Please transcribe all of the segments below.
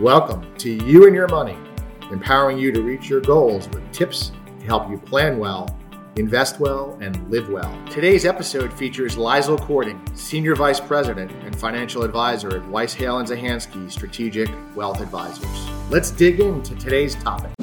Welcome to You and Your Money, empowering you to reach your goals with tips to help you plan well, invest well, and live well. Today's episode features Leisl Cording, Senior Vice President and Financial Advisor at Weiss Hale and Zahansky Strategic Wealth Advisors. Let's dig into today's topic.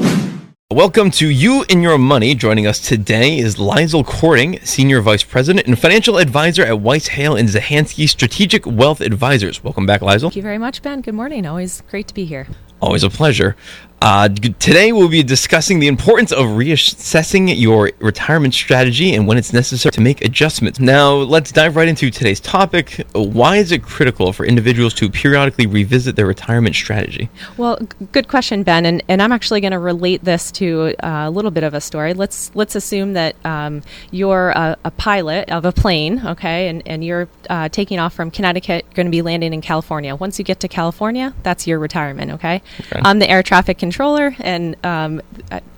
Welcome to You and Your Money. Joining us today is Leisl Cording, Senior Vice President and Financial Advisor at Weiss Hale and Zahansky Strategic Wealth Advisors. Welcome back, Leisl. Thank you very much, Ben. Good morning. Always great to be here. Always a pleasure. Uh, today, we'll be discussing the importance of reassessing your retirement strategy and when it's necessary to make adjustments. Now, let's dive right into today's topic. Why is it critical for individuals to periodically revisit their retirement strategy? Well, g- good question, Ben. And, and I'm actually going to relate this to uh, a little bit of a story. Let's let's assume that um, you're a, a, pilot of a plane, okay, and, and you're uh, taking off from Connecticut, going to be landing in California. Once you get to California, that's your retirement, okay? okay. I'm the air traffic control controller and um,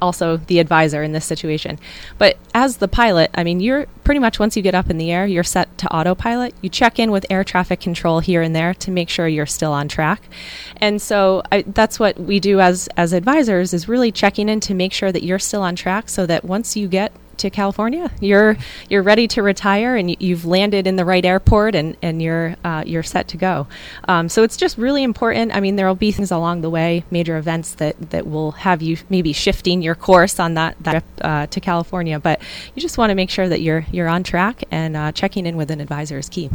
also the advisor in this situation. But as the pilot, I mean, you're pretty much once you get up in the air, you're set to autopilot. You check in with air traffic control here and there to make sure you're still on track. And so I, that's what we do as as advisors is really checking in to make sure that you're still on track so that once you get to California. You're you're ready to retire, and you've landed in the right airport, and and you're uh, you're set to go. Um, so it's just really important. I mean, there will be things along the way, major events that that will have you maybe shifting your course on that that trip uh, to California, but you just want to make sure that you're you're on track, and uh, checking in with an advisor is key.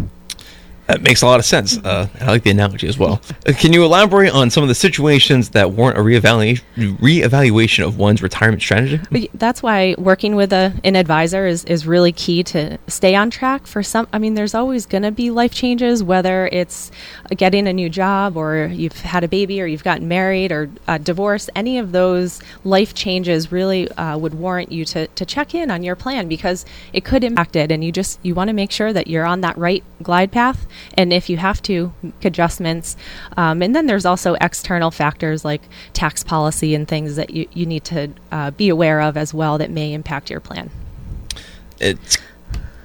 That makes a lot of sense. Uh, I like the analogy as well. Uh, can you elaborate on some of the situations that warrant a reevaluation, reevaluation of one's retirement strategy? That's why working with a, an advisor is, is really key to stay on track. For some, I mean, there's always going to be life changes, whether it's getting a new job or you've had a baby or you've gotten married or a divorce. Any of those life changes really uh, would warrant you to, to check in on your plan because it could impact it. And you just you want to make sure that you're on that right glide path and if you have to, make adjustments. Um, and then there's also external factors like tax policy and things that you, you need to uh, be aware of as well that may impact your plan. It's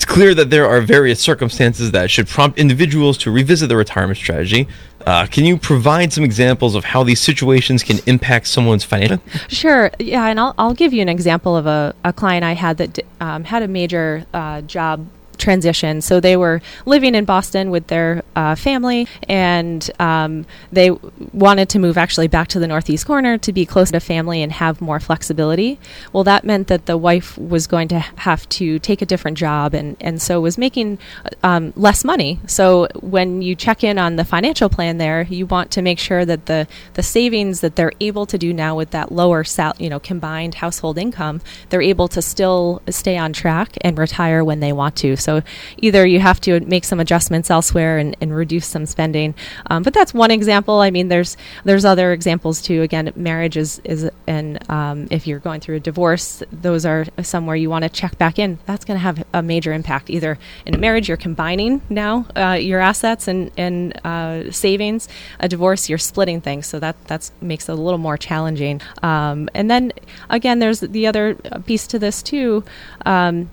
it's clear that there are various circumstances that should prompt individuals to revisit their retirement strategy. Uh, can you provide some examples of how these situations can impact someone's financial? Sure. Yeah, and I'll, I'll give you an example of a, a client I had that um, had a major uh, job transition. So they were living in Boston with their uh, family, and um, they wanted to move actually back to the Northeast corner to be closer to family and have more flexibility. Well, that meant that the wife was going to have to take a different job, and and so was making um, less money. So when you check in on the financial plan, there you want to make sure that the the savings that they're able to do now with that lower sal- you know combined household income, they're able to still stay on track and retire when they want to. So either you have to make some adjustments elsewhere and, and reduce some spending. Um, but that's one example. I mean, there's there's other examples too. Again, marriage is is and um, if you're going through a divorce, those are somewhere you want to check back in. That's going to have a major impact. Either in a marriage, you're combining now uh, your assets and and uh, savings. A divorce, you're splitting things, so that that's makes it a little more challenging. Um, and then again, there's the other piece to this too. Um,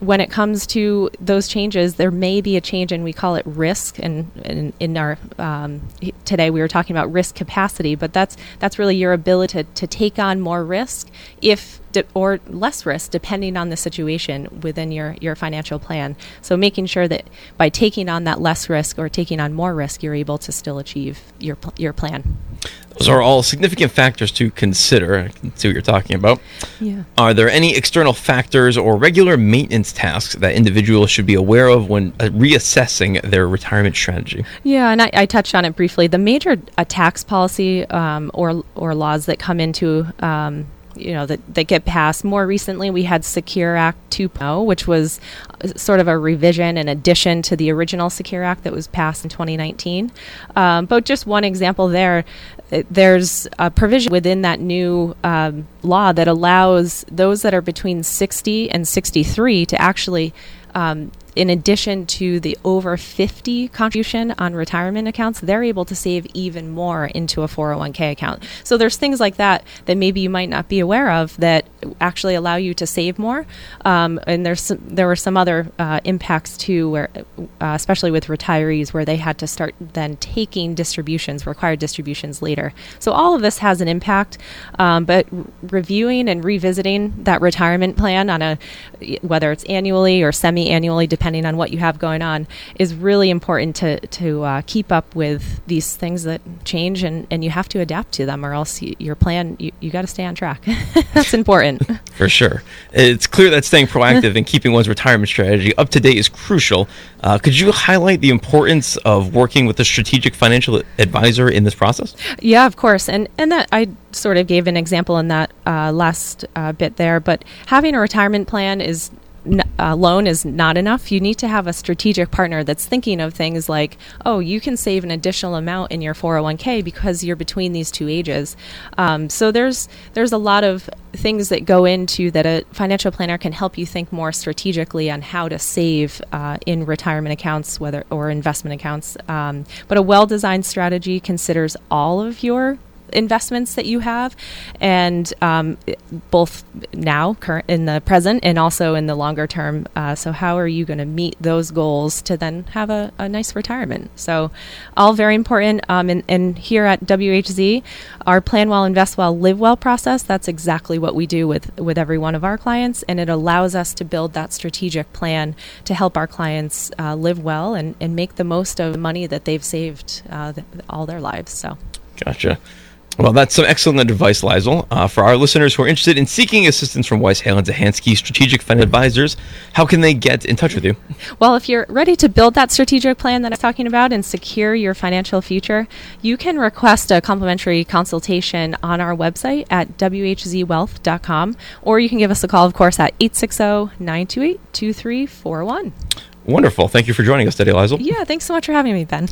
when it comes to those changes, there may be a change, and we call it risk. And, and in our um, today, we were talking about risk capacity, but that's that's really your ability to, to take on more risk if de- or less risk depending on the situation within your, your financial plan. So making sure that by taking on that less risk or taking on more risk, you're able to still achieve your pl- your plan. Those are all significant factors to consider. I can see what you're talking about. Yeah. Are there any external factors or regular maintenance tasks that individuals should be aware of when uh, reassessing their retirement strategy? Yeah, and I, I, touched on it briefly. The major uh, tax policy um, or or laws that come into um, you know that, that get passed. More recently, we had Secure Act 2.0, which was uh, sort of a revision and addition to the original Secure Act that was passed in 2019. Um, but just one example there, uh, there's a provision within that new um, law that allows those that are between 60 and 63 to actually um, in addition to the over 50 contribution on retirement accounts, they're able to save even more into a 401k account. So there's things like that that maybe you might not be aware of that actually allow you to save more. Um, and there's some, there were some other uh, impacts too, where uh, especially with retirees, where they had to start then taking distributions, required distributions later. So all of this has an impact. Um, but reviewing and revisiting that retirement plan on a whether it's annually or semi-annually, depending on what you have going on, is really important to to uh, keep up with these things that change, and, and you have to adapt to them, or else you, your plan you, you got to stay on track. That's important. For sure, it's clear that staying proactive and keeping one's retirement strategy up to date is crucial. Uh, could you highlight the importance of working with a strategic financial advisor in this process? Yeah, of course, and and that I sort of gave an example in that uh, last uh, bit there, but having a retirement plan is alone is not enough. You need to have a strategic partner that's thinking of things like, oh, you can save an additional amount in your 401k because you're between these two ages. Um, so there's there's a lot of things that go into that a financial planner can help you think more strategically on how to save uh, in retirement accounts, whether or investment accounts. Um, but a well-designed strategy considers all of your investments that you have, and um, both now, current in the present, and also in the longer term. Uh, so, how are you going to meet those goals to then have a, a nice retirement? So, all very important. Um, and, and here at WHZ, our plan well, invest well, live well process. That's exactly what we do with with every one of our clients, and it allows us to build that strategic plan to help our clients uh, live well and, and make the most of the money that they've saved uh, all their lives. So, gotcha. Well, that's some excellent advice, Leisl. Uh, for our listeners who are interested in seeking assistance from Weiss Hale and Zahansky Strategic Fund Advisors, how can they get in touch with you? Well, if you're ready to build that strategic plan that I was talking about and secure your financial future, you can request a complimentary consultation on our website at whzwealth.com, or you can give us a call, of course, at 860 928 2341. Wonderful. Thank you for joining us today, Leisl. Yeah, thanks so much for having me, Ben.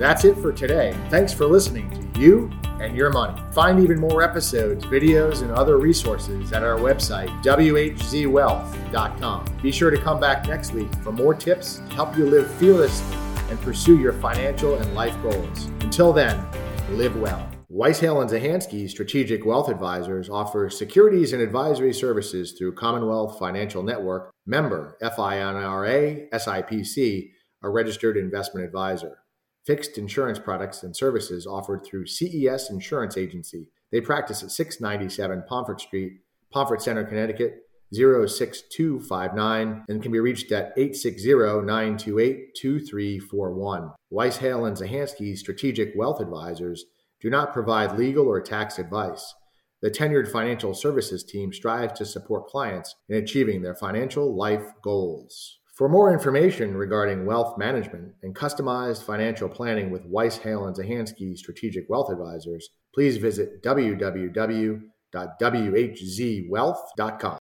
That's it for today. Thanks for listening to You and Your Money. Find even more episodes, videos, and other resources at our website, whzwealth.com. Be sure to come back next week for more tips to help you live fearlessly and pursue your financial and life goals. Until then, live well. Weiss Hale and Zahansky Strategic Wealth Advisors offers securities and advisory services through Commonwealth Financial Network, member FINRA, SIPC, a registered investment advisor fixed insurance products and services offered through CES Insurance Agency. They practice at 697 Pomfret Street, Pomfret Center, Connecticut 06259 and can be reached at 860-928-2341. Weiss Hale and Zahansky Strategic Wealth Advisors do not provide legal or tax advice. The tenured financial services team strives to support clients in achieving their financial life goals. For more information regarding wealth management and customized financial planning with Weiss, Hale, and Zahansky Strategic Wealth Advisors, please visit www.whzwealth.com.